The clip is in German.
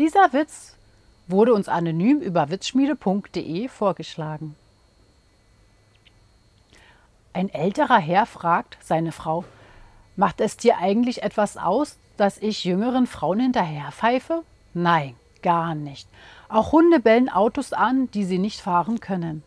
Dieser Witz wurde uns anonym über witzschmiede.de vorgeschlagen. Ein älterer Herr fragt seine Frau, macht es dir eigentlich etwas aus, dass ich jüngeren Frauen hinterherpfeife? Nein, gar nicht. Auch Hunde bellen Autos an, die sie nicht fahren können.